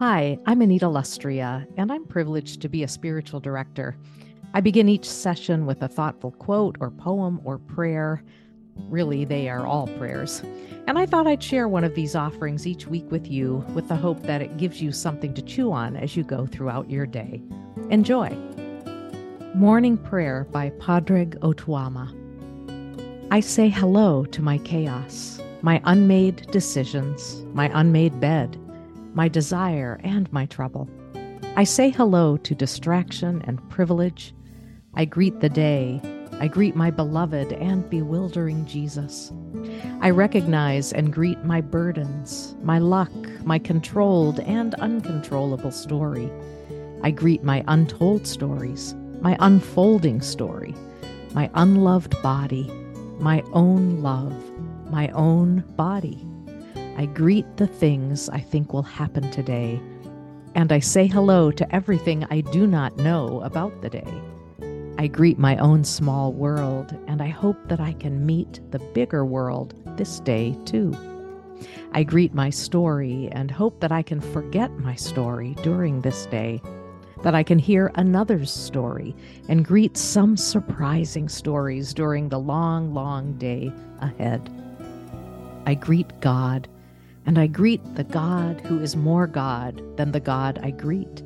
Hi, I'm Anita Lustrea, and I'm privileged to be a spiritual director. I begin each session with a thoughtful quote or poem or prayer. Really, they are all prayers. And I thought I'd share one of these offerings each week with you with the hope that it gives you something to chew on as you go throughout your day. Enjoy. Morning Prayer by Padraig O'Tuama. I say hello to my chaos, my unmade decisions, my unmade bed my desire and my trouble. I say hello to distraction and privilege. I greet the day. I greet my beloved and bewildering Jesus. I recognize and greet my burdens, my luck, my controlled and uncontrollable story. I greet my untold stories, my unfolding story, my unloved body, my own love, my own body. I greet the things I think will happen today, and I say hello to everything I do not know about the day. I greet my own small world, and I hope that I can meet the bigger world this day too. I greet my story and hope that I can forget my story during this day, that I can hear another's story and greet some surprising stories during the long, long day ahead. I greet God and I greet the God who is more God than the God I greet.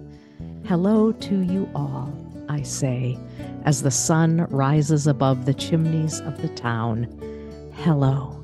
Hello to you all, I say, as the sun rises above the chimneys of the town. Hello.